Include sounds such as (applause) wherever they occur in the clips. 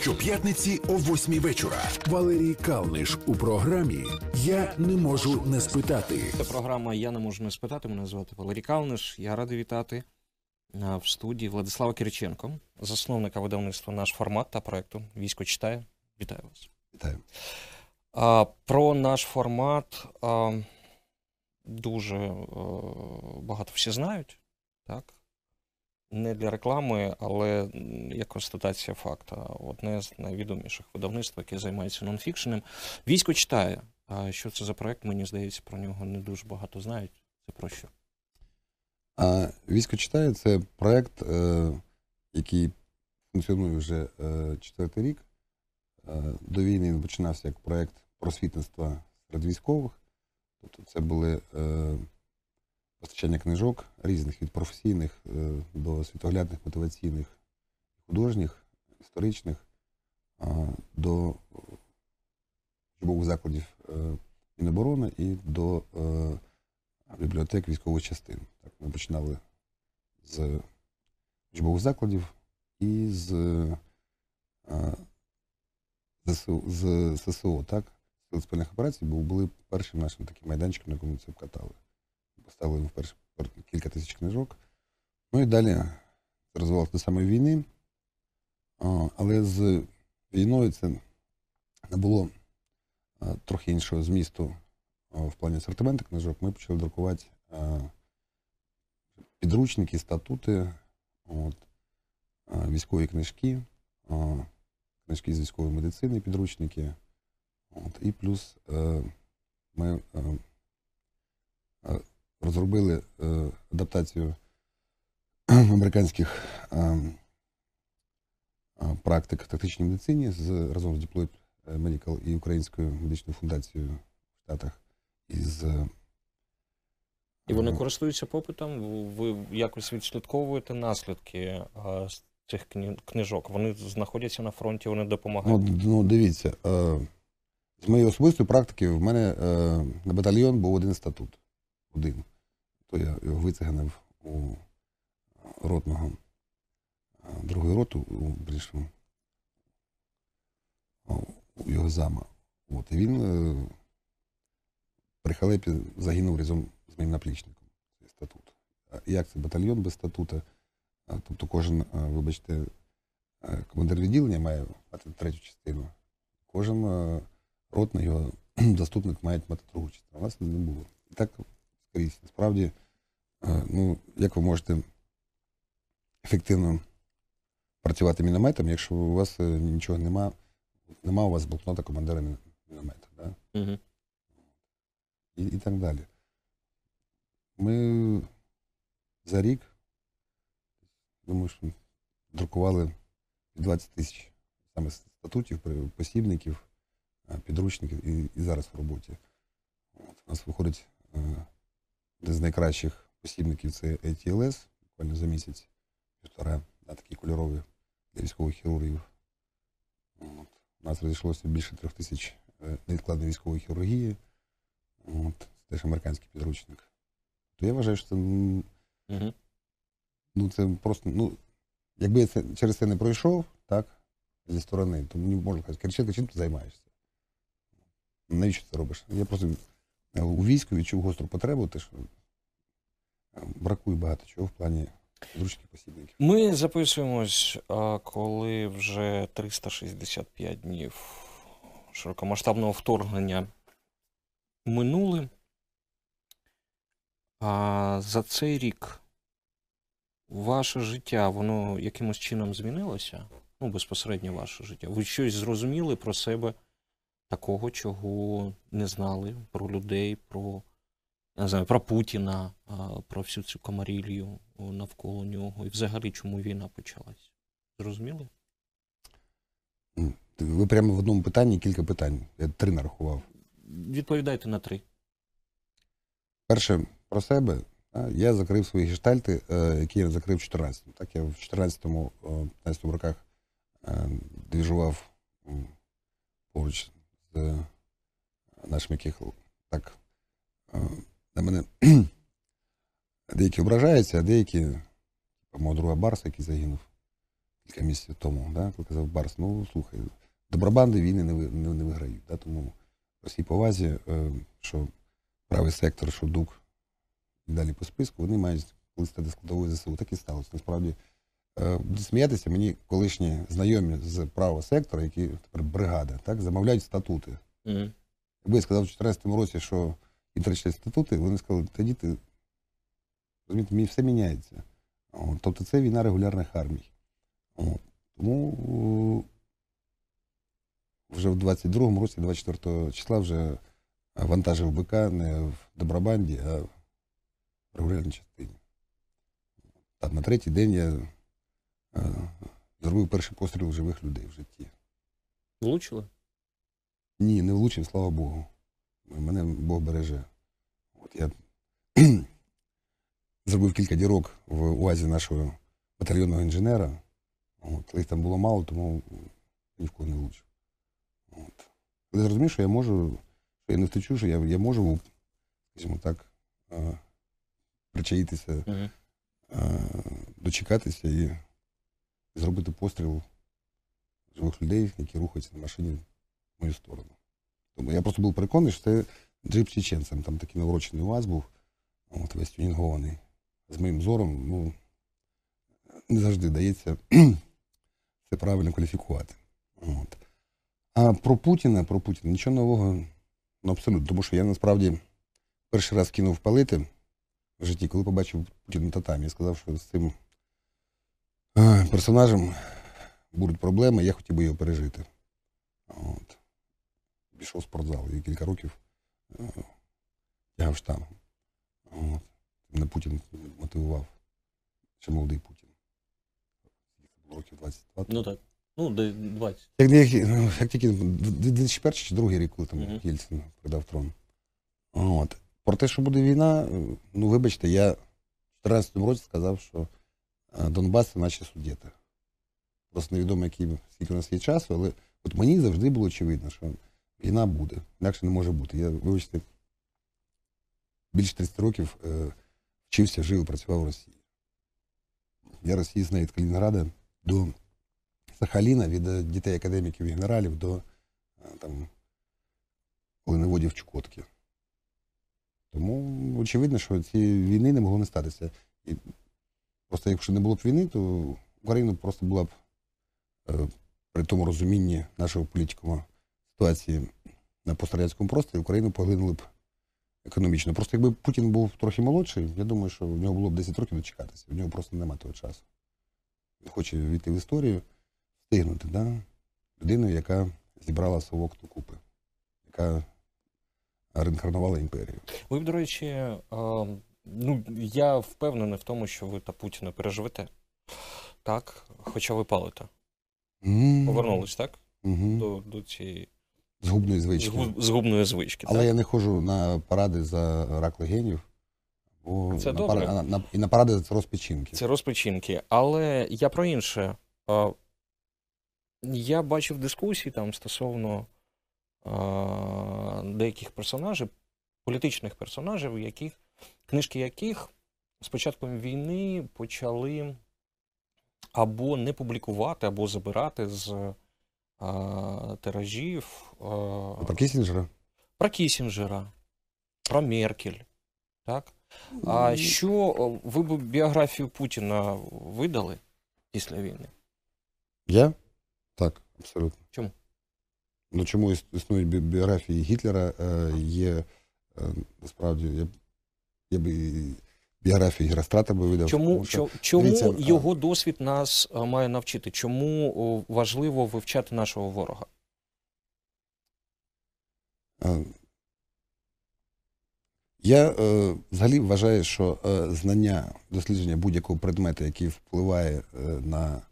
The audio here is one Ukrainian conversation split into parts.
Щоп'ятниці о 8 вечора. Валерій Калниш у програмі Я не можу не спитати. Це програма Я не можу не спитати. Мене звати Валерій Калниш. Я радий вітати в студії Владислава Кириченко, засновника видавництва наш формат та проекту Військо читає. Вітаю вас. Вітаю. А, про наш формат а, дуже е, багато всі знають, так? Не для реклами, але як констатація факта. Одне з найвідоміших видавництв, яке займається нонфікшеном. Військо читає. А що це за проект? Мені здається, про нього не дуже багато знають. Це про що? А Військо читає це проект, е, який функціонує вже е, четвертий рік. Е, До війни він починався як проект просвітництва серед військових. Тобто це були постачання книжок різних від професійних е, до світоглядних, мотиваційних, художніх, історичних, до учбових закладів е, Міноборони і до е, бібліотек військових частин. Так, ми починали з учбових закладів і з, ЗСУ, з ССО, так? Спільних операцій, були першим нашим таким майданчиком, на якому це вкатали. Поставили ми вперше пер- кілька тисяч книжок. Ну і далі розвивалося до самої війни. Але з війною це не було а, трохи іншого змісту в плані асортименту книжок. Ми почали друкувати а, підручники, статути, от, а, військові книжки, книжки з військової медицини, підручники. От, і плюс е, ми е, е, розробили е, адаптацію (clears throat) американських е, е, практик в тактичній медицині з, разом з Deployed Medical і Українською медичною фундацією в Штатах. Із, е, І вони е, користуються попитом. Ви якось відслідковуєте наслідки а, з цих кні- книжок. Вони знаходяться на фронті, вони Ну, допомагають. ну дивіться, е, з моєї особистої практики в мене е, на батальйон був один статут. Один. То я його вицеганив у ротного е, другої роту, у, його зама. От, і він е, при халепі загинув разом з моїм наплічником. Статут. Як це батальйон без статута? Тобто кожен, е, вибачте, е, командир відділення має мати третю частину. Кожен е, ротний його (clears throat) заступник має мати другу частину. У нас не було. І так скрізь. Насправді, е, ну, як ви можете ефективно працювати мінометом, якщо у вас е, нічого нема, нема у вас блокнота командира мін- міномета. Да? Угу. і, і так далі. Ми за рік, думаю, що друкували 20 тисяч саме статутів, посібників, е, підручників і, і зараз в роботі. От, у нас виходить один з найкращих посібників це ATLS, буквально за місяць, півтора, да, такий кольоровий для військових хірургів. От. У нас розійшлося більше трьох тисяч е, невідкладної військової хірургії. От, це теж американський підручник. То я вважаю, що це, Угу. ну, це просто, ну, якби я це, через це не пройшов, так, зі сторони, то мені можна сказати, Кириченко, чим ти займаєшся? Навіщо це робиш? Я просто у війську відчув гостру потребу, те, що е, бракує багато чого в плані підручників посібників. Ми записуємось, коли вже 365 днів широкомасштабного вторгнення минули. А за цей рік ваше життя, воно якимось чином змінилося? Ну, безпосередньо ваше життя. Ви щось зрозуміли про себе такого, чого не знали, про людей, про, не знаю, про Путіна, про всю цю комарілью навколо нього, і взагалі чому війна почалась? Зрозуміли? Ви прямо в одному питанні кілька питань. Я три нарахував. Відповідайте на три. Перше про себе. Я закрив свої гештальти, е, які я закрив в 14-му. Так, я в 14-му, е, 15-му роках е, двіжував поруч нашим, яких так е, на мене (clears throat) деякі ображаються, а деякі, типу, мого друга Барса, який загинув, кілька місяців тому, да, коли казав Барс, ну слухай, добробанди війни не, не, не виграють. Да, тому по всій повазі, е, що правий сектор, що ДУК далі по списку, вони мають колись стати складовою ЗСУ. Так і сталося. Насправді, е, буду сміятися, мені колишні знайомі з правого сектора, які тепер бригада, так, замовляють статути. Якби я сказав у 2014 році, що і тричі статути, вони сказали, тоді ти розумієте, мені все міняється. От, тобто це війна регулярних армій. От, тому вже в 22-му році, 24 числа, вже вантажив БК не в Добробанді, а в регулярній частині. Там на третій день я е, зробив перший постріл живих людей в житті. Влучили? Ні, не влучив, слава Богу. Мене Бог береже. От я (clears throat) зробив кілька дірок в УАЗі нашого батальйонного інженера. От, їх там було мало, тому ні в кого не влучив. От. Коли зрозумів, що я можу, що я не втечу, що я, я можу, скажімо так, е, причаїтися, е, дочекатися і зробити постріл живих людей, які рухаються на машині в мою сторону. Тому я просто був переконаний, що це джип чеченцем. Там такий наворочений УАЗ був, от весь тюнінгований. З моїм зором, ну, не завжди дається (clears throat) це правильно кваліфікувати. От. А про Путіна, про Путіна нічого нового, ну абсолютно. Тому що я насправді перший раз кинув палити в житті, коли побачив Путіна татамі. Я сказав, що з цим персонажем будуть проблеми, я хотів би його пережити. От. Пішов в спортзал і кілька років е, тягав штангу. От. Мене Путін мотивував. Ще молодий Путін. Років 22. Ну так. Ну, де 20. Як, як, як тільки 2001 чи другий рік, коли там Мгм. Єльцин передав трон. От. Про те, що буде війна, ну вибачте, я в 2014 році сказав, що Донбас це наче судєта. Просто невідомо, який, скільки у нас є часу, але от мені завжди було очевидно, що війна буде, інакше не може бути. Я, вибачте, більше 30 років е, вчився, жив і працював в Росії. Я Росії знаю від Калінінграда до Сахаліна, від е, дітей академіків і генералів до е, там, воєнноводів Чукотки. Тому очевидно, що цієї війни не могло не статися. І просто якщо не було б війни, то Україна просто була б е, при тому розумінні нашого політикуму ситуації на пострадянському просторі, Україну поглинули б економічно. Просто якби Путін був трохи молодший, я думаю, що в нього було б 10 років дочекатися. В нього просто немає того часу. Він хоче війти в історію, встигнути, да? людину, яка зібрала совок докупи, яка реінкарнувала імперію. Ви, до речі, е, ну, я впевнений в тому, що ви та Путіна переживете. Так, хоча ви палите. Повернулись, так? Угу. До, до цієї Згубної звички. згу- згубної звички. Але так? я не ходжу на паради за рак легенів. Бо Це на добре. пара- на, і на паради за розпечінки. Це розпочинки. Але я про інше. Я бачив дискусії там стосовно деяких персонажів, політичних персонажів, яких, книжки яких з початком війни почали або не публікувати, або забирати з а, тиражів. А, Про Кісінджера? про Кісінджера, про Меркель. Так? А що ви б біографію Путіна видали після війни? Я? Так, абсолютно. Чому? Ну чому існують біографії Гітлера? Е, є е, насправді, я, я би біографію Герострата би видав. Чому, що- чому дивіться, а- його досвід нас має навчити? Чому важливо вивчати нашого ворога? Е, Я е, взагалі вважаю, що е, знання, дослідження будь-якого предмету, який впливає е, на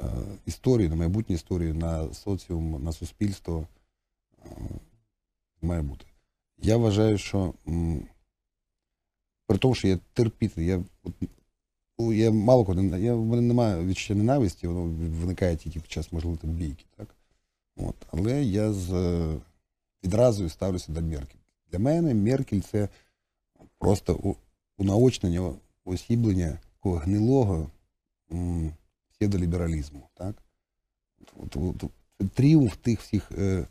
е, історію, на майбутню історію, на соціум, на суспільство, е, має бути. Я вважаю, що м, при тому, що я терпіти, я, от, ну, я мало коли, я, в мене немає відчуття ненависті, воно виникає тільки під час, можливо, там бійки. Так? От. Але я з е, відразу ставлюся до Меркель. Для мене Меркель це просто унаочнення, осіблення такого гнилого псевдолібералізму. Так? От, от, от, тріумф тих всіх е,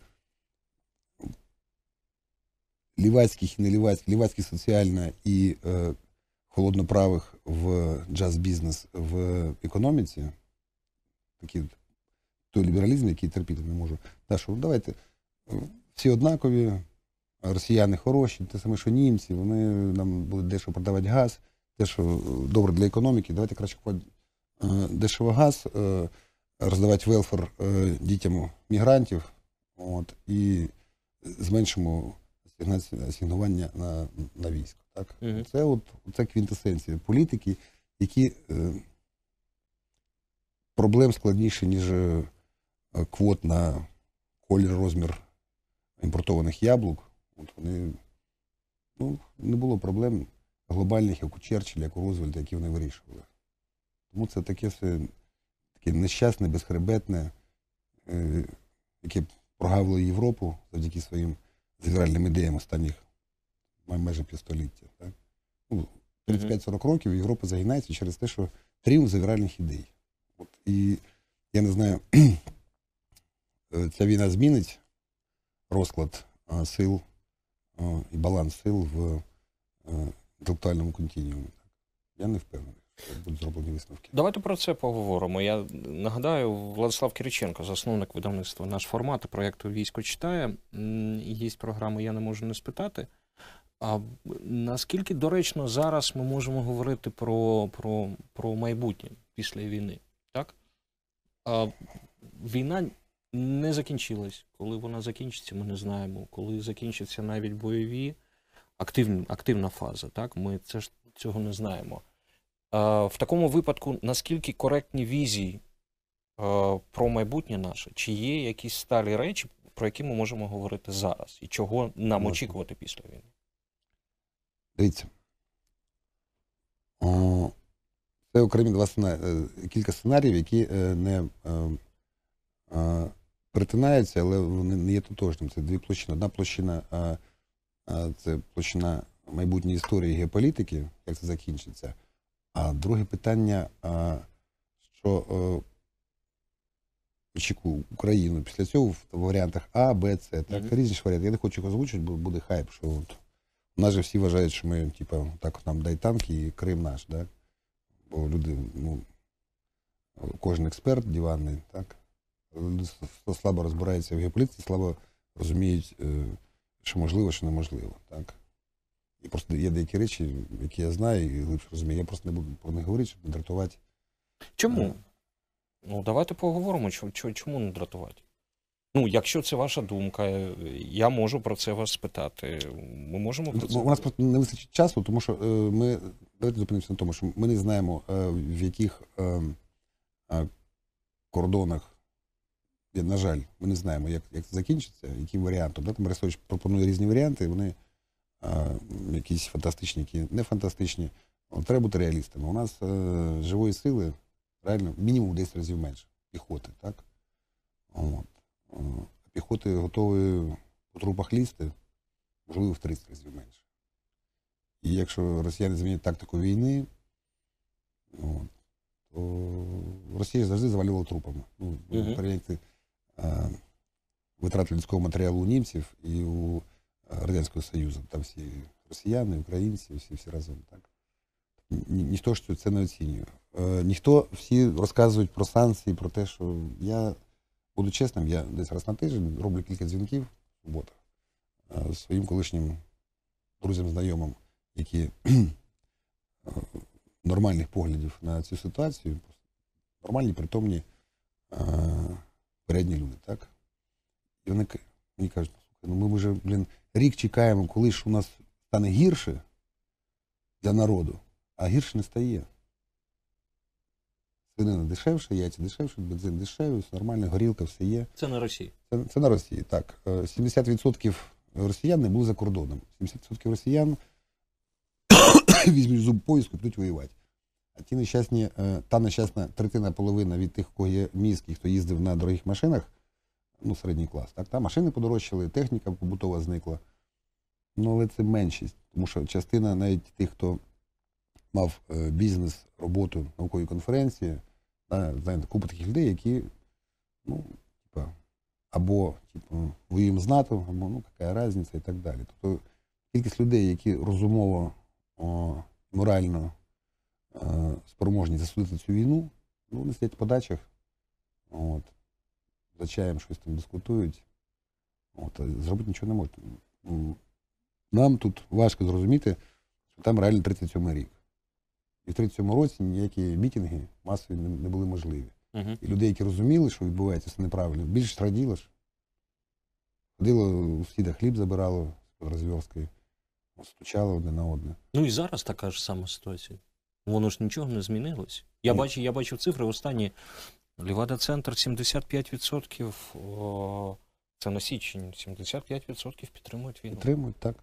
лівацьких і нелівацьких, лівацьких соціально і е, холодноправих в джаз-бізнес в економіці, такий той лібералізм, який терпіти не можу. Та, що давайте е, всі однакові, росіяни хороші, те саме, що німці, вони нам будуть дешево продавати газ, те, що е, добре для економіки, давайте краще купувати е, дешево газ, роздавати велфер дітям мігрантів, от, і зменшимо асигнування на, на військо. Так? Мгм. Це от це квінтесенція політики, які е, проблем складніше, ніж е, квот на колір, розмір імпортованих яблук. От вони, ну, не було проблем глобальних, як у Черчилля, як у Рузвельта, які вони вирішували. Тому це таке все таке нещасне, безхребетне, е, яке прогавило Європу завдяки своїм ліберальним ідеям останніх майже півстоліття. Так? Ну, 35-40 років Європа загинається через те, що тріумф ліберальних ідей. От, і я не знаю, (clears throat) е, ця війна змінить розклад е, сил е, і баланс сил в е, інтелектуальному континіумі. Я не впевнений, будуть зроблені висновки. Давайте про це поговоримо. Я нагадаю, Владислав Кириченко, засновник видавництва наш формат проєкту Військо читає. Є програми Я не можу не спитати. А наскільки доречно зараз ми можемо говорити про, про, про майбутнє після війни? Так? А, війна не закінчилась. Коли вона закінчиться, ми не знаємо. Коли закінчаться навіть бойові, активні, активна фаза, так? Ми це ж цього не знаємо. В такому випадку, наскільки коректні візії е, про майбутнє наше? Чи є якісь сталі речі, про які ми можемо говорити зараз? І чого нам Можна. очікувати після війни? Дивіться. О, Це окремі два сценарії, кілька сценаріїв, які е, не е, е, перетинаються, але вони не є тотожними. Це дві площини. Одна площина е, е, це площина майбутньої історії геополітики, як це закінчиться. А друге питання, е, що е, очікує Україну після цього в варіантах А, Б, С. Так, Мгм. це різні ж варіанти. Я не хочу їх озвучити, бо буде хайп, що от у нас же всі вважають, що ми, типу, так нам дай танки і Крим наш, так? Бо люди, ну, кожен експерт диванний, так? Люди слабо розбирається в геополітиці, слабо розуміють, е, що можливо, що неможливо, так? І просто є деякі речі, які я знаю і глибше розумію. Я просто не буду про них говорити, щоб не дратувати. Чому? Е. Ну, давайте поговоримо, чому, не дратувати. Ну, якщо це ваша думка, е, я можу про це вас спитати. Ми можемо про це. Ну, У нас просто не вистачить часу, тому що е, ми давайте зупинимося на тому, що ми не знаємо, в яких кордонах, на жаль, ми не знаємо, як, як це закінчиться, яким варіантом. Да? Там Арестович пропонує різні варіанти, вони якісь фантастичні, які не фантастичні. Треба бути реалістами. У нас е, живої сили реально мінімум 10 разів менше піхоти, так? От. Піхоти готові по трупах лізти, можливо, в 30 разів менше. І якщо росіяни змінять тактику війни, от, то Росія завжди завалювала трупами. Ну, Мгм. порівняйте е, витрати людського матеріалу у німців і у Радянського Союзу. Там всі росіяни, українці, всі, всі разом. Так. Ні, ніхто ж це не оцінює. Е, ніхто всі розказують про санкції, про те, що я буду чесним, я десь раз на тиждень роблю кілька дзвінків в суботах е, своїм колишнім друзям, знайомим, які (clears throat) е, нормальних поглядів на цю ситуацію, нормальні, притомні, передні люди, так? І вони мені кажуть, ну ми вже, блін, рік чекаємо, коли ж у нас стане гірше для народу, а гірше не стає. Свинина дешевше, яйця дешевше, бензин дешевий, все нормально, горілка, все є. Це не Росія. Це, це на Росії, так. Е, 70% росіян не були за кордоном. 70% росіян (coughs) візьмуть зуб поїзд і підуть воювати. А ті нещасні, е, та нещасна третина половина від тих, кого є мізки, хто їздив на дорогих машинах, ну, середній клас, так, та машини подорожчали, техніка побутова зникла. Ну, але це меншість, тому що частина навіть тих, хто мав е, бізнес, роботу, наукові конференції, Да, знаєте, купа таких людей, які, ну, типа, або типу, воюємо з НАТО, або ну, яка різниця і так далі. Тобто кількість людей, які розумово, о, морально е, спроможні засудити цю війну, ну, вони сидять по дачах, от, за чаєм щось там дискутують, от, а зробити нічого не можуть. Нам тут важко зрозуміти, що там реально 37 рік. І в 37 році ніякі мітинги масові не, не були можливі. Угу. І людей, які розуміли, що відбувається, це неправильно, більше раділо ж. Ходило у сусіда хліб забирало з розв'язкою, стучало одне на одне. Ну і зараз така ж сама ситуація. Воно ж нічого не змінилось. Я бачу, я бачив цифри останні. Лівада-центр 75%, о, це на січень, 75% підтримують війну. Підтримують, так.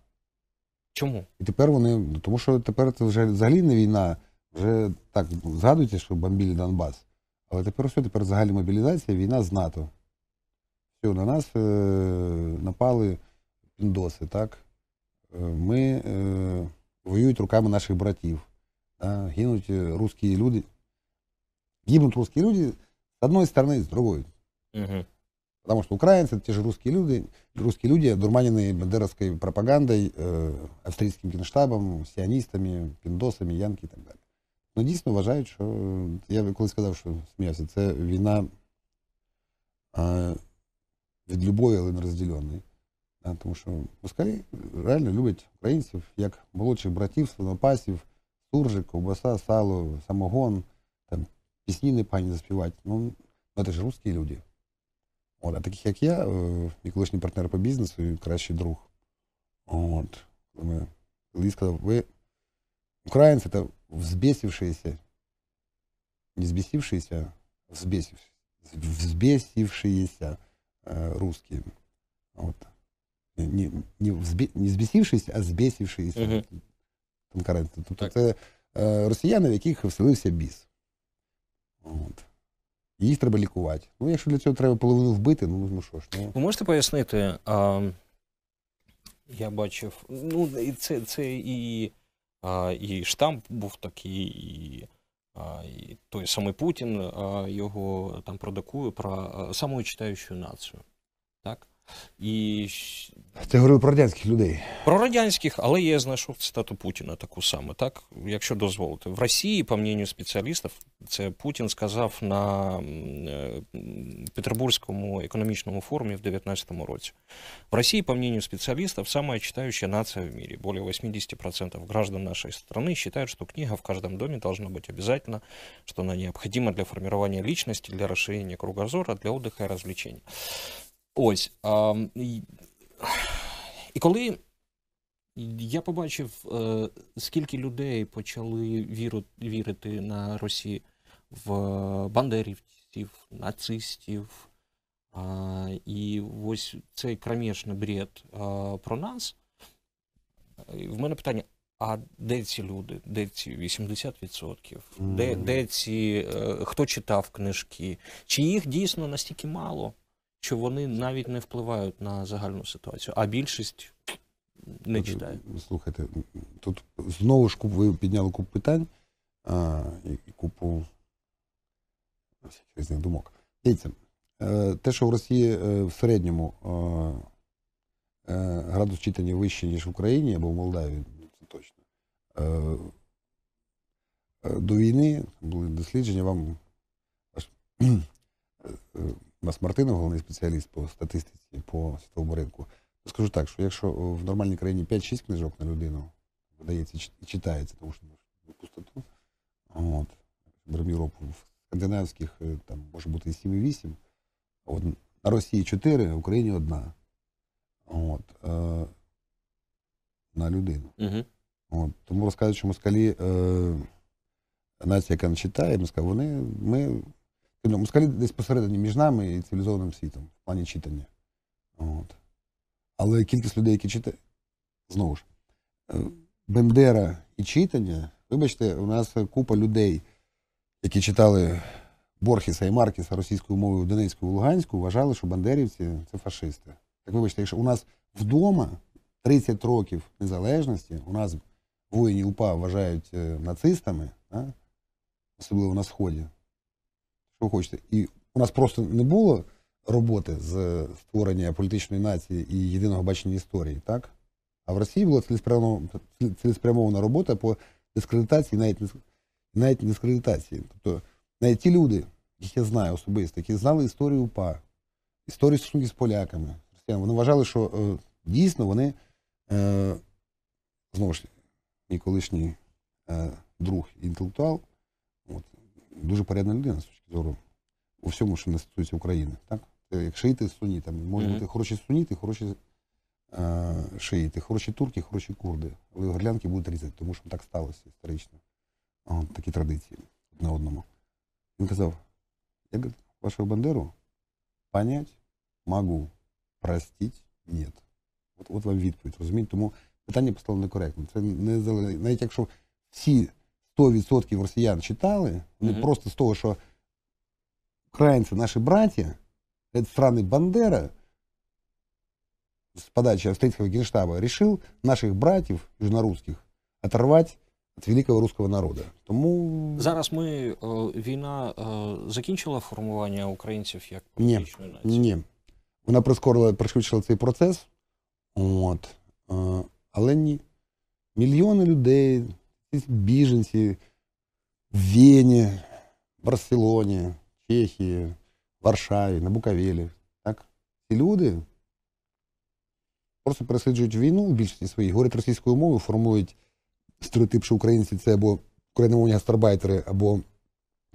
Чому? І тепер вони, тому що тепер це вже взагалі не війна, вже так згадуйте, що бомбили Донбас. Але тепер все, тепер загальна мобілізація, війна з НАТО. Все, на нас е, напали піндоси, так? Е, Ми е, воюють руками наших братів. Да? Гинуть е, русські люди. Гибнуть русські люди з одної сторони, з другої. Угу. Потому что украинцы это те же русские люди, русские люди, дурманенные бандеровской пропагандой, э, австрійським генштабом, сіоністами, піндосами, янки і так далі. Ну, дійсно вважають, що е, я коли сказав, що сміявся, це війна е, від любові, але не розділеної. Да, тому що москалі реально люблять українців як молодших братів, свинопасів, суржик, ковбаса, сало, самогон, там, пісні непані заспівати. Ну, ну, це ж русські люди. От, а таких, як я, е, мій колишній партнер по бізнесу і кращий друг. От. коли Ми, коли сказав, ви українці це взбесившиеся, не збесившиеся, а взбесившиеся, взбесившиеся е, русские. От. Не, не, взбе, не збесившиеся, а збесившиеся. Мгм. Конкуренти. Тобто Так. це е, росіяни, в яких вселився біс. От. Їх треба лікувати. Ну, якщо для цього треба половину вбити, ну, ну що ж, ну. Ви можете пояснити, а, я бачив, ну, це, це і, а, і штамп був такий, і, а, і той самий Путін а, його там продакує про а, самоочитаючу націю. Так? І щ- Це говорив про радянських людей. про радянських, але я знайшов цитату Путіна таку саму, так? Якщо дозволите. В Росії, по мнению спеціалістів, це Путін сказав на м, е, м, Петербурзькому економічному форумі в 2019 році. В России, по мнению специалистов, самая читающая нация в мире. Более 80% граждан нашей страны считают, что книга в каждом доме должна быть обязательно, что она необходима для формирования личности, для расширения кругозора, для отдыха и развлечений. Ось. А, і, коли я побачив, е, скільки людей почали віру, вірити на Росії в бандерівців, нацистів, а, і ось цей кромешний бред а, про нас. В мене питання: а де ці люди? Де ці 80%? Де, де ці, е, хто читав книжки? Чи їх дійсно настільки мало, що вони навіть не впливають на загальну ситуацію, а більшість не читає? Слухайте, тут знову ж ви підняли купу питань а, і, купу різних думок. Дивіться, е, те, що в Росії е, в середньому е, градус читання вищий, ніж в Україні або в Молдавії, ну, це точно. До війни були дослідження, вам е, е, Мартинов, головний спеціаліст по статистиці по світовому ринку, Скажу так, що якщо в нормальній країні 5-6 книжок на людину видається і читається, тому що ну, в пустоту, от, беремо Європу, в скандинавських е, там може бути і 7, і 8, а от на Росії 4, в Україні одна. От, е, на людину. Угу. От, тому розказують, що москалі, е, нація, яка не читає, москалі, вони, ми, ну, москалі десь посередині між нами і цивілізованим світом в плані читання. От. Але кількість людей, які читають, знову ж, е, Бендера і читання, вибачте, у нас купа людей, які читали Борхіса і Маркіса російською мовою в Донецьку і Луганську, вважали, що бандерівці це фашисти. Так вибачте, якщо у нас вдома 30 років незалежності, у нас воїні УПА вважають е, нацистами, особливо на Сході, що хочете. І у нас просто не було роботи з створення політичної нації і єдиного бачення історії, так? А в Росії була цілеспрямована, робота по дискредитації, навіть навіть дискредитації. Тобто навіть ті люди, яких я знаю особисто, які знали історію УПА, історію стосунків з поляками, вони вважали, що е, дійсно вони, е, знову ж, мій колишній е, друг інтелектуал, дуже порядна людина з точки зору у всьому, що не стосується України. Так? Як шиїти з сунітами. Можуть бути хороші суніти, хороші е, шиїти, хороші турки, хороші курди. Але горлянки будуть різати, тому що так сталося історично. От, такі традиції одне одному. Він казав: я вашого Бандеру понять могу, простить нет. От, от вам відповідь, розумієте? Тому питання поставлено некоректно. Це не залежить. Навіть якщо всі 100% росіян читали, вони Мгм. просто з того, що українці наші браття, це страны Бандера с подачи австрийского генштаба решил наших братьев южнорусских оторвать от великого русского народа. Тому Зараз ми е, війна е, закінчила формування українців як Ні. політичної нації. ні. Вона прискорила, пришвидшила цей процес. От. Е, Але ні. Мільйони людей, ці біженці в Вені, Барселоні, Чехії, Варшаві, на Буковелі. Так? Ці люди просто переслідують війну в більшості своїй, говорять російською мовою, формують стереотип, що українці це або україномовні гастарбайтери, або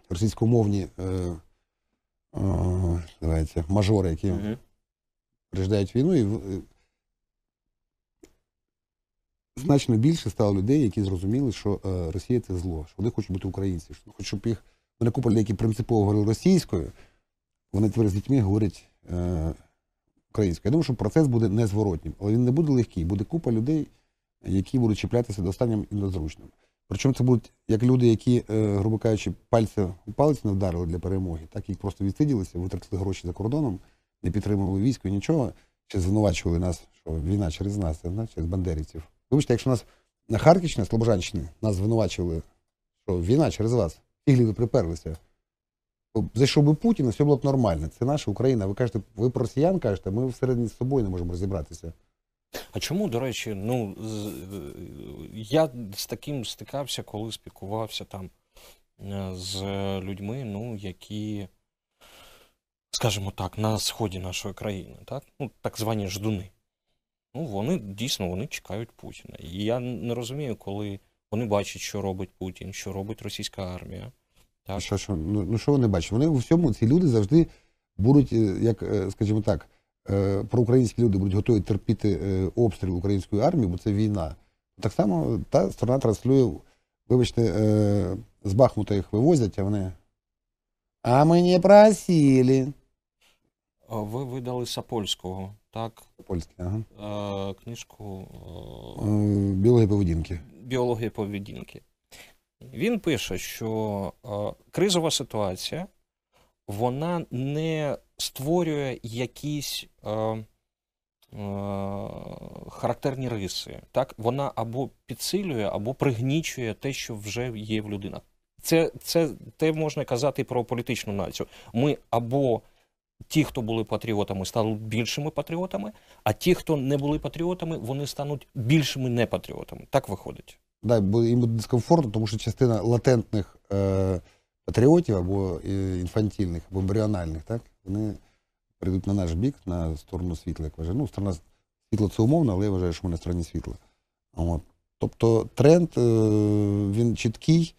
російськомовні е, е, мажори, які Мгм. пережидають війну, і значно більше стало людей, які зрозуміли, що е, Росія це зло, що вони хочуть бути українці, що хочуть, щоб їх мене купа які принципово говорили російською, вони тепер з дітьми говорять е, українською. Я думаю, що процес буде незворотнім, але він не буде легкий. Буде купа людей, які будуть чіплятися до останнім і незручним. Причому це будуть як люди, які, е, грубо кажучи, пальця у палець не вдарили для перемоги, так їх просто відсиділися, витратили гроші за кордоном, не підтримували військо, нічого, ще звинувачували нас, що війна через нас, це, через бандерівців. Вибачте, якщо нас на Харківщині, Слобожанщині, нас звинувачували, що війна через вас, фіглі ви приперлися. Зайшов би Путін, і все було б нормально. Це наша Україна. Ви кажете, ви про росіян кажете, ми всередині з собою не можемо розібратися. А чому, до речі, ну я з таким стикався, коли спілкувався там е, з людьми, ну, які, скажімо так, на сході нашої країни, так? Ну, так звані ждуни. Ну, вони дійсно вони чекають Путіна. І я не розумію, коли вони бачать, що робить Путін, що робить російська армія. Так. Що, що, ну, ну що вони бачать? Вони у всьому, ці люди завжди будуть, е, як, е, скажімо так, е, проукраїнські люди будуть готові терпіти обстріл української армії, бо це війна. Так само та сторона транслює, вибачте, з Бахмута їх вивозять, а вони. А ми не просили. Ви видали Сапольського, так? Польське, ага. е, Книжку. е, Е, Біологія поведінки. біологія поведінки. Він пише, що кризова ситуація вона не створює якісь характерні риси. Так? Вона або підсилює, або пригнічує те, що вже є в людинах. Це, це те можна казати про політичну націю. Ми або ті, хто були патріотами, стануть більшими патріотами, а ті, хто не були патріотами, вони стануть більшими непатріотами. Так виходить. Да, бо їм буде дискомфортно, тому що частина латентних е, патріотів або е, інфантільних, або ембріональних, так, вони прийдуть на наш бік, на сторону світла, як вважаю. Ну, сторона світла це умовно, але я вважаю, що ми на стороні світла. От. Тобто тренд е, він чіткий,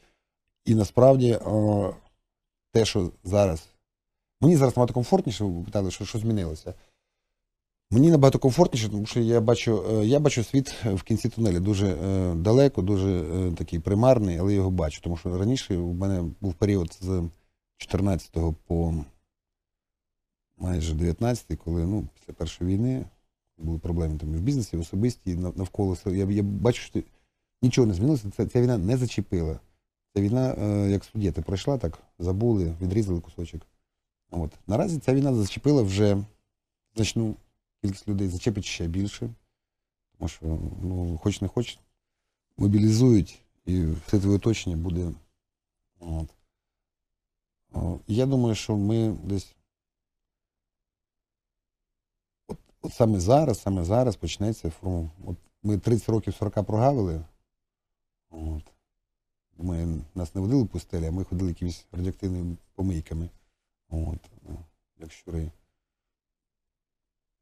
і насправді е, те, що зараз. Мені зараз набагато комфортніше, ви питали, що, що змінилося. Мені набагато комфортніше, тому що я бачу, е, я бачу світ в кінці тунелю дуже е, далеко, дуже е, такий примарний, але я його бачу. Тому що раніше у мене був період з 14 по майже 19, коли ну, після першої війни були проблеми там і в бізнесі, і в особисті, і навколо. Я, я бачу, що нічого не змінилося. Ця, ця війна не зачепила. Ця війна, е, як суддєти, пройшла, так забули, відрізали кусочок. От. Наразі ця війна зачепила вже значну кількість людей, зачепить ще більше. Тому що, ну, хоч не хоч, мобілізують, і все твоє оточення буде от, Я думаю, що ми десь. От, от саме зараз, саме зараз почнеться форму. От ми 30 років 40 прогавили. От. Ми, нас не водили пустелі, а ми ходили якимись радіоактивними помийками. От, ну, як щури.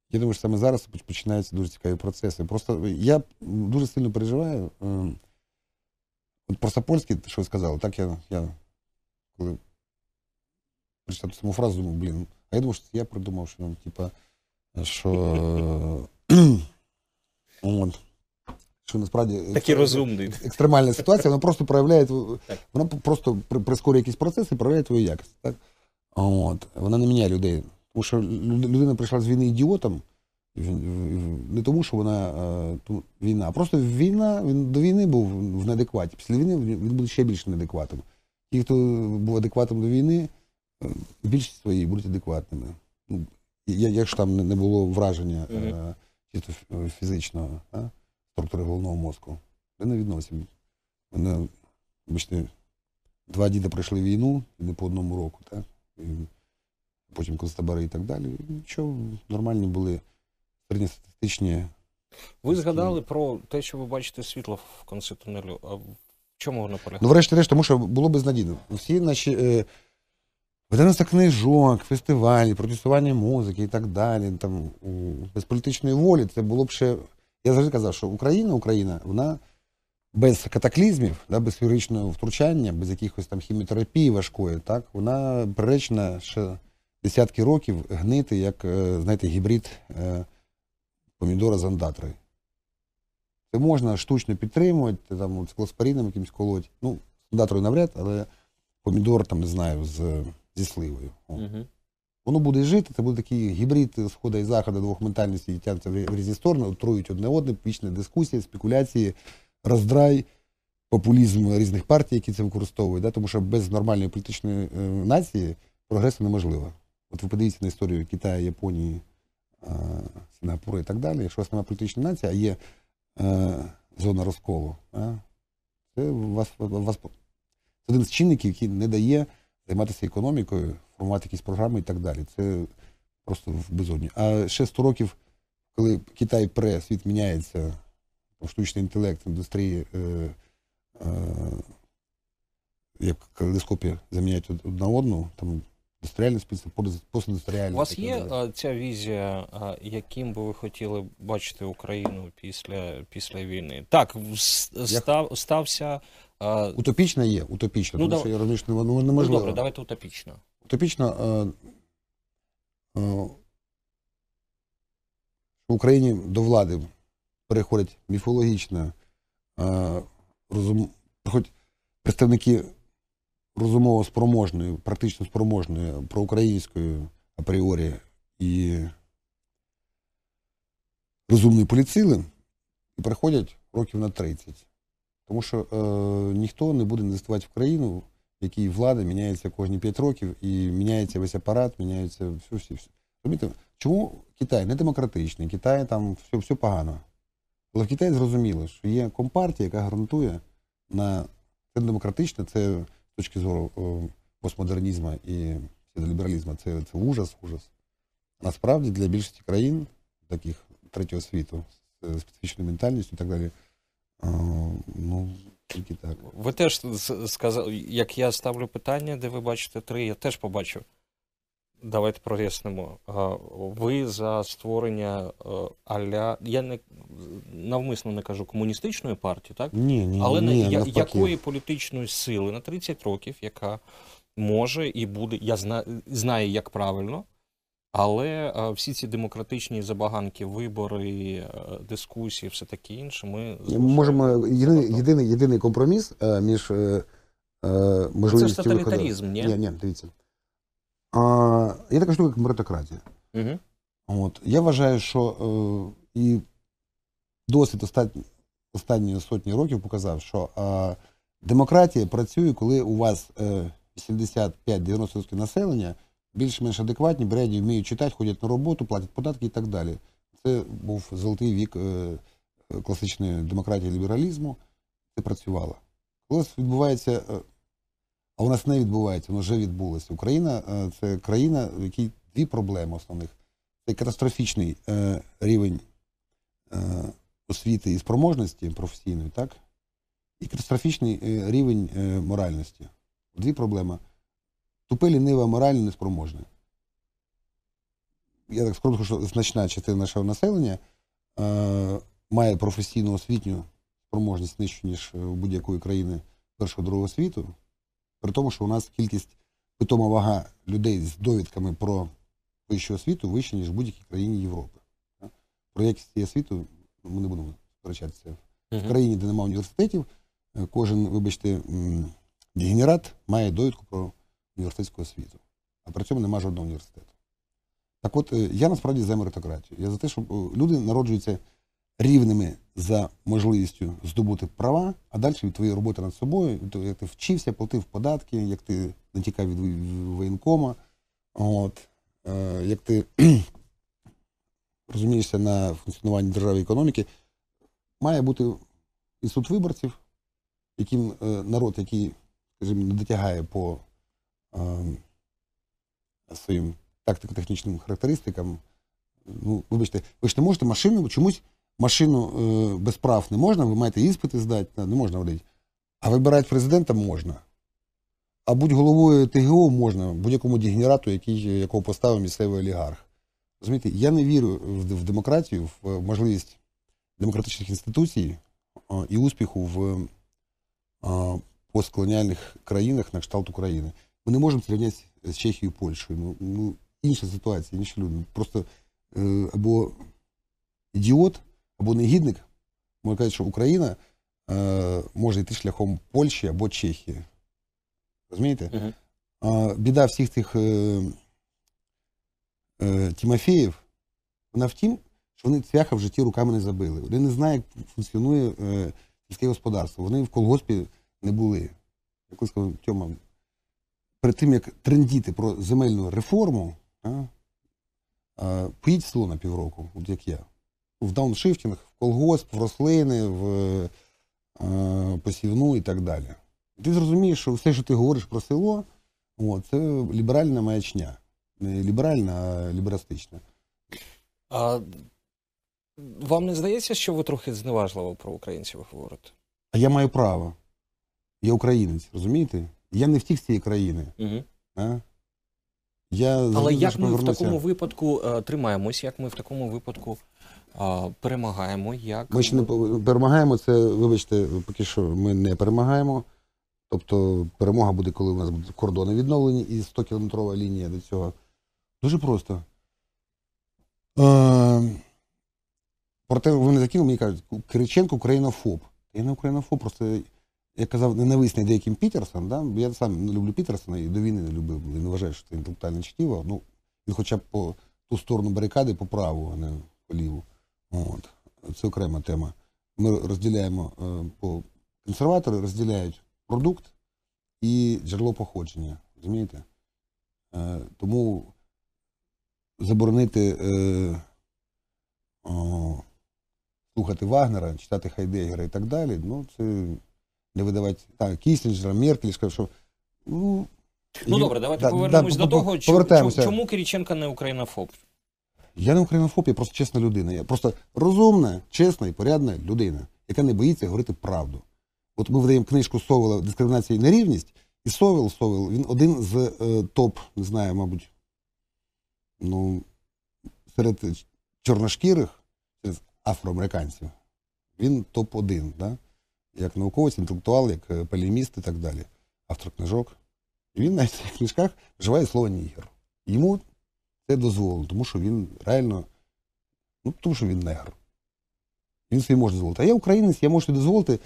Я думаю, що саме зараз поч- починаються дуже цікаві процеси. Просто я дуже сильно переживаю. ем, От про Сапольський, що ви сказали, так я, я коли прочитав саму фразу, думав, блін, а я думав, що це я придумав, що ну, типа, що, е, от, (clears throat) що насправді Такий розумний. екстремальна ситуація, вона просто проявляє тв- Так. вона просто при- прискорює якісь процеси і проявляє твою якість. Так? От. Вона не міняє людей. Тому що людина прийшла з війни ідіотом, не тому, що вона е, війна, а просто війна, він до війни був в неадекваті. Після війни він буде ще більш неадекватом. Ті, хто був адекватом до війни, е, в більшості своїй будуть адекватними. Ну, Якщо там не- було враження е, чисто фізичного а, структури головного мозку, це не відносимо. Мене, бачите, два діда пройшли війну, не по одному року, так? Потім концтабори і так далі. Нічого, нормальні були середньостатистичні. Ви згадали про те, що ви бачите світло в кінці тунелю. А в чому воно полягає? Ну, врешті-решт, тому що було безнадійно. Всі наші е, видавництва книжок, фестивалі, продюсування музики і так далі. Там, без політичної волі це було б ще. Я завжди казав, що Україна, Україна, вона без катаклізмів, да, без хірургічного втручання, без якихось там хіміотерапії важкої, так, вона приречена ще десятки років гнити, як, е, знаєте, гібрид е, помідора з андатрою. Це можна штучно підтримувати, там циклоспоріном якимось колоть. Ну, з андатрою навряд, але помідор, там, не знаю, з, зі сливою. Угу. Воно буде жити, це буде такий гібрид сходу і заходу двох ментальностей, які тягнуться в різні сторони, отрують одне одне, вічні дискусії, спекуляції, роздрай, популізм різних партій, які це використовують. Да? Тому що без нормальної політичної е, нації прогресу неможливо. От ви подивіться на історію Китаю, Японії, е, Сінгапуру і так далі. Якщо у політичної нації, а є е, зона розколу, це вас, вас це один з чинників, який не дає займатися економікою, формувати якісь програми і так далі. Це просто в безодні. А ще 100 років, коли Китай пре, світ міняється, там, штучний інтелект, індустрії, е, е, як калейдоскопі заміняють од- одна одну, там індустріальне спільство, постіндустріальне. У вас є далі. ця візія, яким би ви хотіли бачити Україну після, після війни? Так, став, стався. Утопічна є, утопічна, Ну, тому дав- що я розумію, що воно ну, неможливо. добре, давайте утопічно. Утопічно, е, е, в Україні до влади переходять міфологічно, розум, приходять представники розумово спроможної, практично спроможної, проукраїнської апріорі і розумної поліцили, і приходять років на 30. Тому що е, ніхто не буде інвестувати в країну, в якій влада міняється кожні 5 років, і міняється весь апарат, міняється все, все, все. Чому Китай не демократичний, Китай там все, все погано. Але в Китаї зрозуміло, що є компартія, яка гарантує на це демократичне, це з точки зору постмодернізму і лібералізму, це, це ужас, ужас. Насправді для більшості країн, таких третього світу, з специфічною ментальністю і так далі, ну, тільки так. Ви теж сказали, як я ставлю питання, де ви бачите три, я теж побачив. Давайте прояснимо. Ви за створення е, аля. Я не навмисно не кажу комуністичної партії, так? Ні, ні, Але ні, я, якої політичної сили на 30 років, яка може і буде, я зна, знаю, як правильно, але е, всі ці демократичні забаганки, вибори, е, дискусії, все таке інше, ми можемо єдиний, єдиний, єдиний компроміс між е, Це ж тоталітаризм, ні? Ні, ні, дивіться. А, є така штука, як меритократія. Угу. От. Я вважаю, що е, і досвід останні, останньої сотні років показав, що е, демократія працює, коли у вас е, 85-90% населення більш-менш адекватні, бреді, вміють читати, ходять на роботу, платять податки і так далі. Це був золотий вік е, е, класичної демократії лібералізму. Це працювало. Коли відбувається. Е, А у нас не відбувається, воно вже відбулося. Україна е, це країна, в якій дві проблеми основних. Це катастрофічний е, рівень е, освіти і спроможності професійної, так? І катастрофічний е, рівень е, моральності. Дві проблеми. Тупе, ліниве, морально неспроможне. Я так скажу, що значна частина нашого населення е, має професійну освітню спроможність нижчу, ніж у будь-якої країни першого другого світу. При тому, що у нас кількість питома вага людей з довідками про вищу освіту вища, ніж в будь-якій країні Європи. Про якість цієї освіти ми не будемо сперечатися. В країні, де немає університетів, е, кожен, вибачте, дегенерат має довідку про університетську освіту. А при цьому немає жодного університету. Так от, е, я насправді за меритократію. Я за те, щоб е, люди народжуються рівними за можливістю здобути права, а далі від твоєї роботи над собою, як ти вчився, платив податки, як ти не тікав від воєнкома, от, е, як ти (clears throat) розумієшся на функціонуванні держави і економіки, має бути інститут виборців, яким е, народ, який, скажімо, не дотягає по е, своїм тактико-технічним характеристикам. Ну, вибачте, ви ж не можете машину, чомусь машину е, без прав не можна, ви маєте іспити здати, не можна водити. А вибирати президента можна. А будь головою ТГО можна будь-якому дегенерату, який, якого поставив місцевий олігарх. Розумієте, я не вірю в, демократію, в можливість демократичних інституцій і успіху в постколоніальних країнах на кшталт України. Ми не можемо зрівняти з Чехією, Польщею. Ну, ну, інша ситуація, інші люди. Просто е, або ідіот, або негідник, може казати, що Україна е, може йти шляхом Польщі або Чехії. Розумієте? Мгм. А, біда всіх цих е, е, Тімофеїв, вона в тім, що вони цвяха в житті руками не забили. Вони не знають, як функціонує е, сільське господарство. Вони в колгоспі не були. Я колись сказав, Тьома, перед тим, як трендіти про земельну реформу, а, а, поїдь в село на півроку, от як я. В дауншифтинг, в колгосп, в рослини, в е, посівну і так далі. Ти зрозумієш, що все, що ти говориш про село, от, це ліберальна маячня. Не ліберальна, а ліберастична. А вам не здається, що ви трохи зневажливо про українців говорите? А я маю право. Я українець, розумієте? Я не втік з цієї країни. Угу. А? Я Але як ми в такому випадку е, тримаємось, як ми в такому випадку перемагаємо? Як Ми ще не перемагаємо, це, вибачте, поки що ми не перемагаємо. Тобто перемога буде, коли у нас будуть кордони відновлені і 100-кілометрова лінія до цього. Дуже просто. Е, проте вони такі мені кажуть, Кириченко українофоб. Я не українофоб, просто я казав, ненависний деяким Пітерсон, да? я сам не люблю Пітерсона і до війни не любив, і не вважаю, що це інтелектуальне чтіво. Ну, він хоча б по ту сторону барикади по праву, а не по ліву. От. Це окрема тема. Ми розділяємо е, по консерватори розділяють продукт і джерело походження. Розумієте? Е, тому заборонити е, слухати Вагнера, читати Хайдегера і так далі, ну це не видавати. Так, Кіслінджера, Меркель сказав, що ну, Ну добре, давайте да, повернемось да, до того, чому, повертаємося. чому Кириченко не українофоб? Я не українофоб, я просто чесна людина. Я просто розумна, чесна і порядна людина, яка не боїться говорити правду. От ми видаємо книжку Совела Дискримінація і нерівність, і Совел, Совел, він один з е, топ, не знаю, мабуть, ну, серед чорношкірих, серед афроамериканців. Він топ-1, да? як науковець, інтелектуал, як е, полеміст і так далі. Автор книжок. І він на цих книжках вживає слово нігер. Йому це дозволено, тому що він реально, ну, тому що він негр. Він собі може дозволити. А я українець, я можу собі дозволити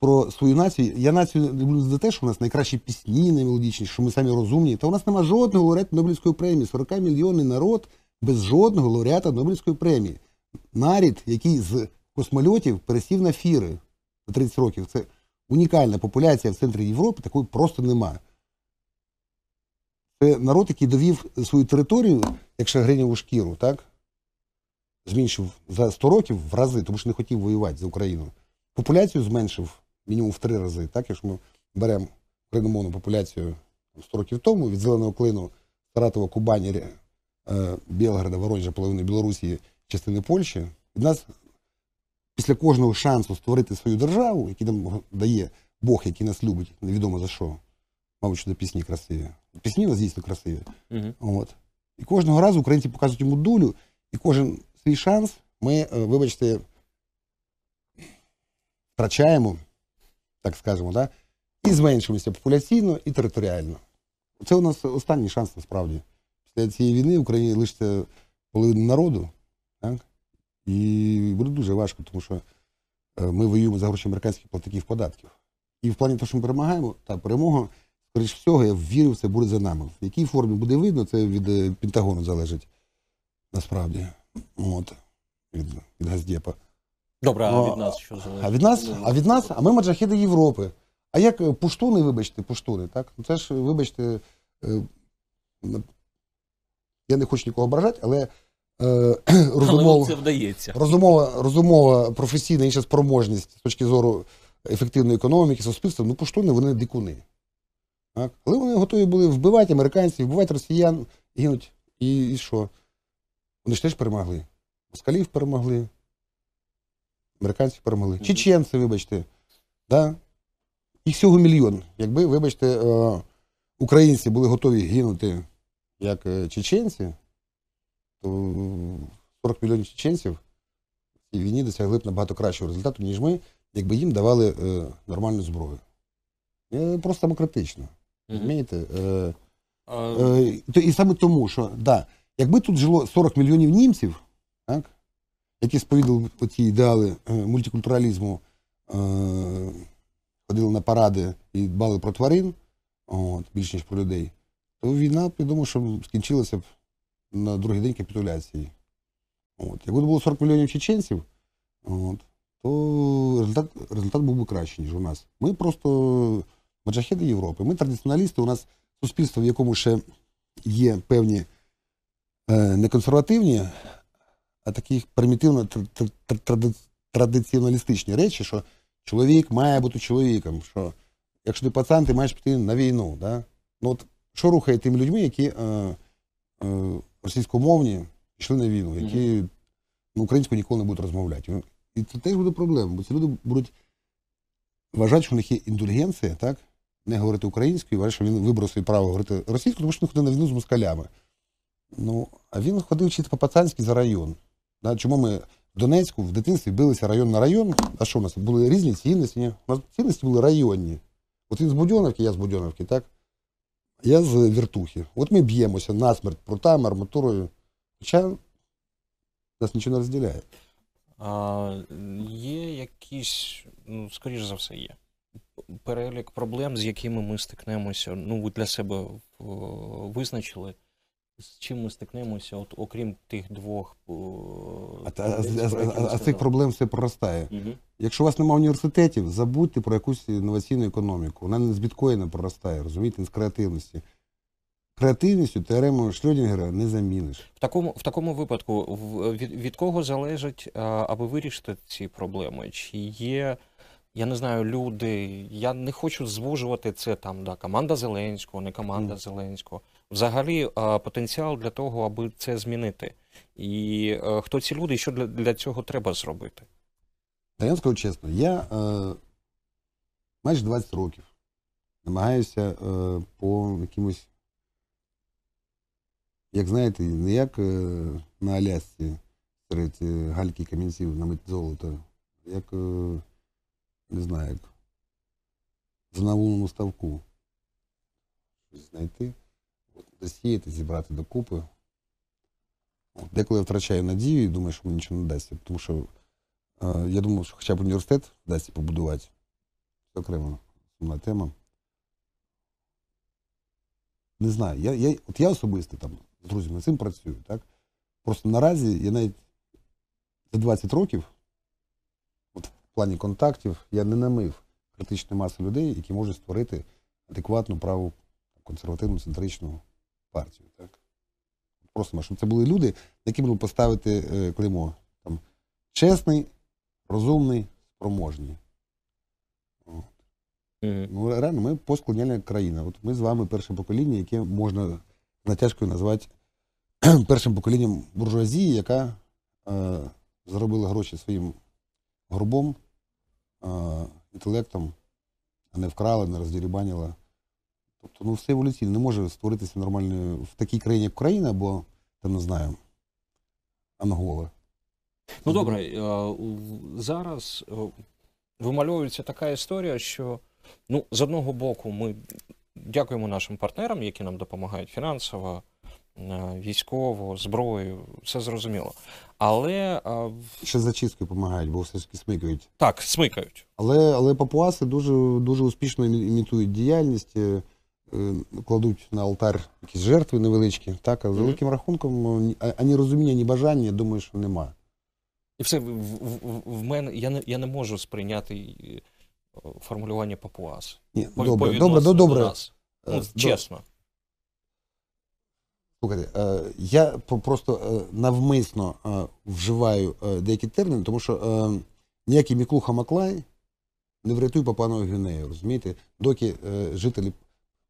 про свою націю. Я націю люблю за те, що у нас найкращі пісні, наймелодічніші, що ми самі розумні. Та у нас нема жодного лауреата Нобелівської премії. 40 мільйонний народ без жодного лауреата Нобелівської премії. Нарід, який з космольотів пересів на фіри на 30 років. Це унікальна популяція в центрі Європи, такої просто немає. Це народ, який довів свою територію, як шагреніву шкіру, так? Зменшив за 100 років в рази, тому що не хотів воювати за Україну. Популяцію зменшив мінімум в три рази, так? Якщо ми беремо україномовну популяцію 100 років тому, від зеленого клину Саратова, Кубані, е, Білгорода, Воронежа, половини Білорусі, частини Польщі, від нас після кожного шансу створити свою державу, який нам дає Бог, який нас любить, невідомо за що. Мабуть, що це пісні красиві. Пісні у нас дійсно красиві. Угу. От. І кожного разу українці показують йому дулю, і кожен свій шанс ми, е, вибачте, втрачаємо, так скажемо, да? і зменшуємося популяційно і територіально. Це у нас останній шанс насправді. Після цієї війни в Україні лишиться половина народу, так? і буде дуже важко, тому що е, ми воюємо за гроші американських платників податків. І в плані того, що ми перемагаємо, та перемога, скоріш всього, я вірю, це буде за нами. В якій формі буде видно, це від е, Пентагону залежить насправді. От. Від, від Газдепа. Добре, а Ну, від нас що залежить? А від нас, а від нас, а ми маджахеди Європи. А як е, пуштуни, вибачте, пуштуни, так? Ну, Це ж, вибачте, е, я не хочу нікого ображати, але Але це вдається. розумова, розумова, професійна інша спроможність з точки зору ефективної економіки, суспільства, ну пуштуни вони дикуни. Так? Але вони готові були вбивати американців, вбивати росіян, гинуть. І, і що? Вони ж теж перемогли. Москалів перемогли, американців перемогли. Чеченці, вибачте. Да? Їх всього мільйон. Якби, вибачте, е, українці були готові гинути як е, чеченці, то 40 мільйонів чеченців в цій війні досягли б набагато кращого результату, ніж ми, якби їм давали е, нормальну зброю. Е, просто демократично. Розумієте? Е, Е, то- і саме тому, що да, якби тут жило 40 мільйонів німців, так, які сповідали ці ідеали е, мультикультуралізму, е, ходили на паради і дбали про тварин, от, більш ніж про людей, то війна, я думаю, що скінчилася б на другий день капітуляції. От. Якби було 40 мільйонів чеченців, от, то результат, результат був би кращий, ніж у нас. Ми просто маджахеди Європи, ми традиціоналісти, у нас суспільство, в якому ще є певні е, не консервативні, а такі примітивно тр- тр- тр- тради- традиціоналістичні речі, що чоловік має бути чоловіком, що якщо ти пацан, ти маєш піти на війну. Да? Ну, от, що рухає тими людьми, які е, е, російськомовні пішли на війну, які ну, українською ніколи не будуть розмовляти. І це теж буде проблема, бо ці люди будуть вважати, що у них є індульгенція, так? Не говорити українською, вважає, що він вибрав своє право говорити російською, тому що він ходив на війну з москалями. Ну, а він ходив чисто по-пацанськи за район. Да, чому ми в Донецьку в дитинстві билися район на район? А що у нас? Були різні цінності? Ні? У нас цінності були районні. От він з Будьоновки, я з Будьоновки, так? Я з Віртухи. От ми б'ємося насмерть прутами, арматурою. Хоча нас нічого не розділяє. А є якісь, ну, скоріш за все, є. Перелік проблем, з якими ми стикнемося. Ну, ви для себе о, визначили, з чим ми стикнемося, от, окрім тих двох. о, А, та- а, а, а, а цих проблем все проростає. Мгм. Якщо у вас немає університетів, забудьте про якусь інноваційну економіку. Вона не з біткоїна проростає, розумієте, не з креативності. Креативністю теорему Шльодінгера не заміниш. В такому, в такому випадку, від, від кого залежить, а, аби вирішити ці проблеми? Чи є, я не знаю, люди, я не хочу звужувати це там, да, команда Зеленського, не команда Мгм. Зеленського. Взагалі а, потенціал для того, аби це змінити. І е, хто ці люди, і що для, для цього треба зробити? Та я скажу чесно, я е, майже 20 років намагаюся е, по якимось, як знаєте, не як е, на Алясці серед е, гальки камінців намити золото, як, е, не знаю, за наволному ставку. Щось знайти, засіяти, зібрати докупи. Деколи я втрачаю надію і думаю, що мені нічого не дасться, тому що Е, Я думав, що хоча б університет вдасться побудувати. Це окрема сумна тема. Не знаю. Я, я, от я особисто там з друзями цим працюю. Так? Просто наразі я навіть за 20 років, плані контактів, я не намив критичної маси людей, які можуть створити адекватну праву консервативну центричну партію. Так? Просто щоб це були люди, які можна поставити е, клеймо. Там, чесний, розумний, спроможний. От. Ну, реально, ми постколоніальна країна. От ми з вами перше покоління, яке можна натяжкою назвати (clears throat) першим поколінням буржуазії, яка е, заробила гроші своїм горбом, е, інтелектом, а не вкрала, не роздірібанила. Тобто, ну, все еволюційно не може створитися нормально в такій країні, як Україна, або там не знаю, Ангола. Ну добре, е, зараз е, вимальовується така історія, що ну, з одного боку, ми дякуємо нашим партнерам, які нам допомагають фінансово, е, військово, зброєю, все зрозуміло. Але е, Ще з зачисткою допомагають, бо все ж таки смикають. так, смикають. Але, але папуаси дуже, дуже успішно імітують діяльність, е, е, кладуть на алтар якісь жертви невеличкі. Так, а з великим рахунком е, ні- а- ані розуміння, ні бажання, я думаю, що нема. І все в, в, в- мене я не, я не можу сприйняти формулювання папуас. Ні, По- добре, по добре, до добре. нас. Ну, чесно. Слухайте, е, я просто е, навмисно е, вживаю деякі терміни, тому що ніякий Міклуха Маклай не врятує Папуанову Гвінею, розумієте? Доки жителі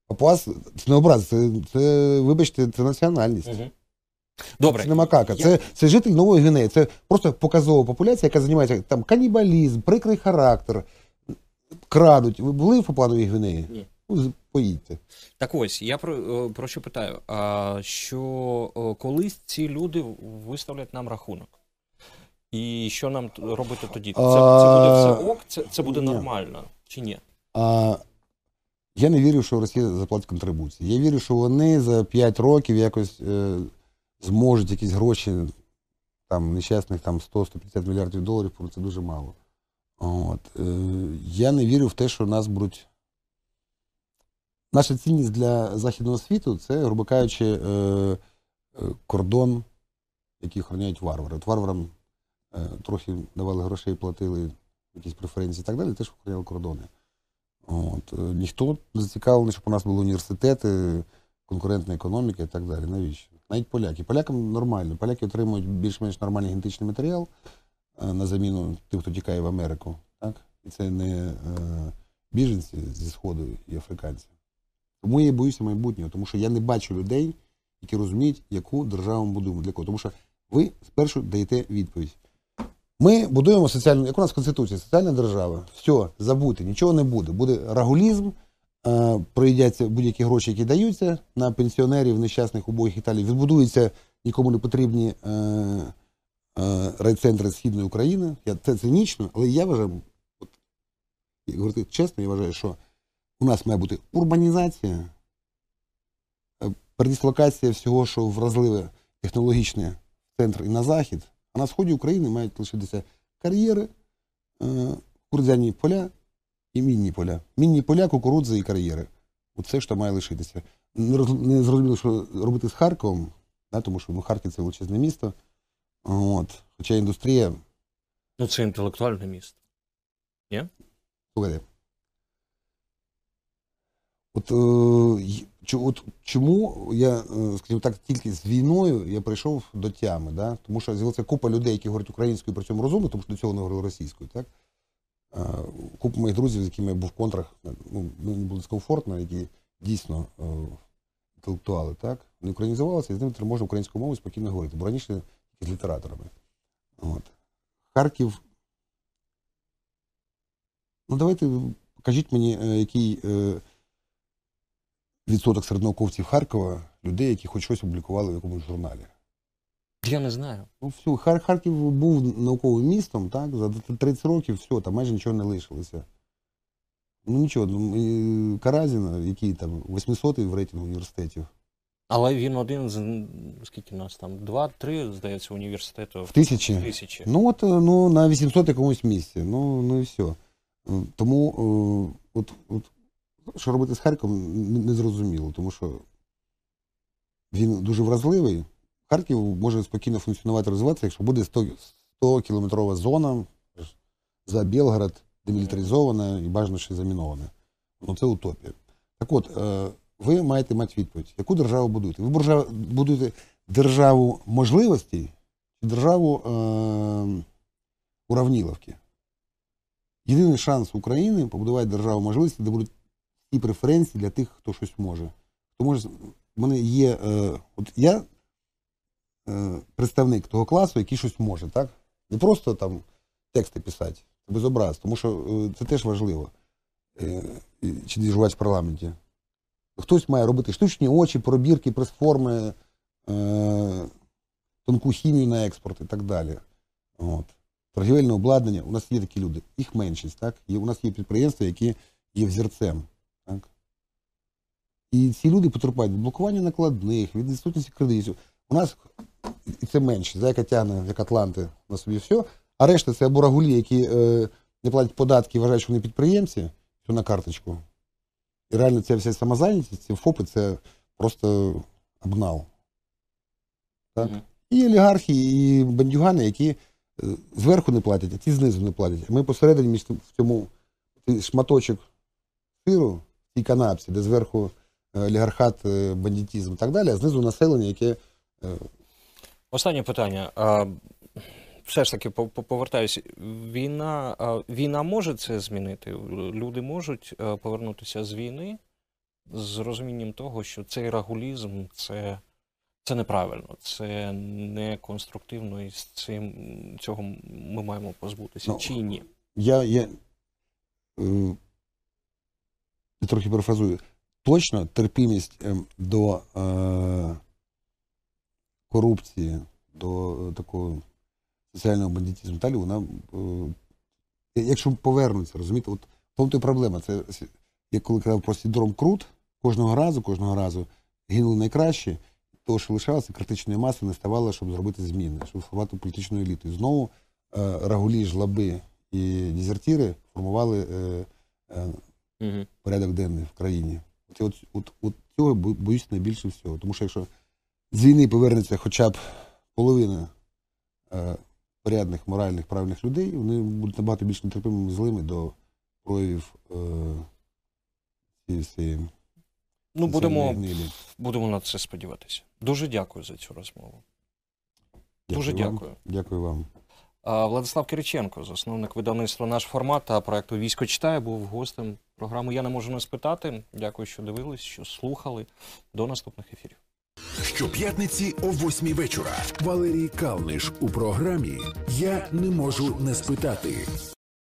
Папуас, це не образ, це, це, вибачте, це національність. Мгм. Добре. Це не макака, Я- це, це житель Нової Гвінеї. Це просто показова популяція, яка займається там канібалізм, прикрий характер, крадуть. Ви були в Папуановій Гвінеї? Ні. Поїдьте. Так ось, я про, е, про що питаю, а, що е, колись ці люди виставлять нам рахунок. І що нам робити тоді? Це, це буде все ок, це, це буде ні. нормально чи ні? А, я не вірю, що Росія заплатить контрибуції. Я вірю, що вони за 5 років якось е, зможуть якісь гроші, там, нещасних там 100-150 мільярдів доларів, бо це дуже мало. От. Е, я не вірю в те, що нас будуть. Наша цінність для Західного світу це, грубо кажучи, е, е, кордон, який охороняють варвари. От варварам е, трохи давали грошей, платили якісь преференції і так далі, теж охороняли кордони. От. Ніхто зацікавлений, щоб у нас були університети, конкурентна економіка і так далі. Навіщо? Навіть поляки. Полякам нормально. Поляки отримують більш-менш нормальний генетичний матеріал на заміну тим, хто тікає в Америку. Так? І це не біженці зі Сходу і африканці. Тому я боюся майбутнього, тому що я не бачу людей, які розуміють, яку державу ми будуємо. Для кого? Тому що ви спершу даєте відповідь. Ми будуємо соціальну, як у нас Конституція, соціальна держава. Все, забудьте, нічого не буде. Буде рагулізм, е, проїдяться будь-які гроші, які даються на пенсіонерів, нещасних убогих і далі. Відбудуються нікому не потрібні е, е, райцентри Східної України. Я, це цинічно, але я вважаю, от, як говорити чесно, я вважаю, що у нас має бути урбанізація, е, передислокація всього, що вразливе технологічне в центр і на захід, а на сході України мають лишитися кар'єри, е, кукурудзяні поля і мінні поля. Мінні поля, кукурудзи і кар'єри. Оце що має лишитися. Не, зрозуміло, що робити з Харковом, да, тому що ну, Харків це величезне місто. От. Хоча індустрія, Ну, це інтелектуальне місто. слухайте. От, е, от чому я, е, скажімо так, тільки з війною я прийшов до тями, да? тому що з'явилася купа людей, які говорять українською, при цьому розумно, тому що до цього не говорили російською. Так? Е, Купа моїх друзів, з якими я був в контрах, ну, мені було дискомфортно, які дійсно інтелектуали, так? Вони українізувалися, і з ними тепер можна українською мовою спокійно говорити, бо раніше з літераторами. От. Харків. Ну, давайте покажіть мені, який відсоток серед науковців Харкова людей, які хоч щось опублікували в якомусь журналі. Я не знаю. Ну, все, Хар- Харків був науковим містом, так, за 30 років все, там майже нічого не лишилося. Ну нічого, ну, і Каразіна, який там 800-й в рейтингу університетів. Але він один з скільки нас там? Два-три, здається, університету В тисячі. тисячі. Ну, от е, ну, на 800 якомусь місці. Ну, ну і все. Тому е, от, от, що робити з Харковом, не, зрозуміло, тому що він дуже вразливий. Харків може спокійно функціонувати, розвиватися, якщо буде 100, 100 кілометрова зона за Білгород, демілітаризована і бажано ще замінована. Ну, це утопія. Так от, е, ви маєте мати відповідь, яку державу будуєте? Ви будуєте державу можливостей чи державу е, уравніловки. єдиний шанс України побудувати державу можливості, де будуть ті преференції для тих, хто щось може. Хто може в мене є. Е, от я е, представник того класу, який щось може, так? Не просто там тексти писати, безобраз, тому що е, це теж важливо. Е, чи діжувати в парламенті. Хтось має робити штучні очі, пробірки, прес-форми, е, тонку хімію на експорт і так далі. От. Торгівельне обладнання. У нас є такі люди. Їх меншість, так? Є, у нас є підприємства, які є взірцем. І ці люди потерпають від блокування накладних, від відсутності кредитів. У нас і це менше. Зайка тягне, як Атланти, на собі все. А решта це або рагулі, які е, не платять податки вважають, що вони підприємці, все на карточку. І реально ця вся самозайнятість, ці ФОПи це просто обнал. Так? Мгм. І олігархи, і бандюгани, які е, зверху не платять, а ті знизу не платять. А ми посередині між в цьому шматочок сиру, в цій канапці, де зверху олігархат, е, бандитізм і так далі, а знизу населення, яке е, Останнє питання. Все ж таки по- по- повертаюся. Війна, війна може це змінити? Люди можуть е, повернутися з війни з розумінням того, що цей рагулізм це, це неправильно, це не конструктивно, і з цим цього ми маємо позбутися. Ну, Чи ні? я, я, я трохи перефразую. Точно терпімість ем, до е, корупції, до такого соціального бандитизму далі, вона, е, якщо повернуться, розумієте, от в тому то й проблема. Це с- я коли казав про синдром Крут, кожного разу, кожного разу гинули найкращі, того, що лишалося, критичної маси не ставало, щоб зробити зміни, щоб формувати політичну еліту. І знову е, рагулі, жлаби і дезертіри формували е, е, Угу. порядок денний в країні. От, от, от, от цього боюсь найбільше всього. Тому що якщо з війни повернеться хоча б половина е, порядних, моральних, правильних людей, вони будуть набагато більш нетерпимими злими до проявів е, цієї всієї Ну, будемо, будемо на це сподіватися. Дуже дякую за цю розмову. Дуже вам. дякую. Дякую вам. Владислав Кириченко, засновник видавництва наш формат та проекту Військо читає, був гостем програми. Я не можу не спитати. Дякую, що дивились, що слухали. До наступних ефірів. Щоп'ятниці о 8 вечора. Валерій Калниш у програмі Я не можу не спитати.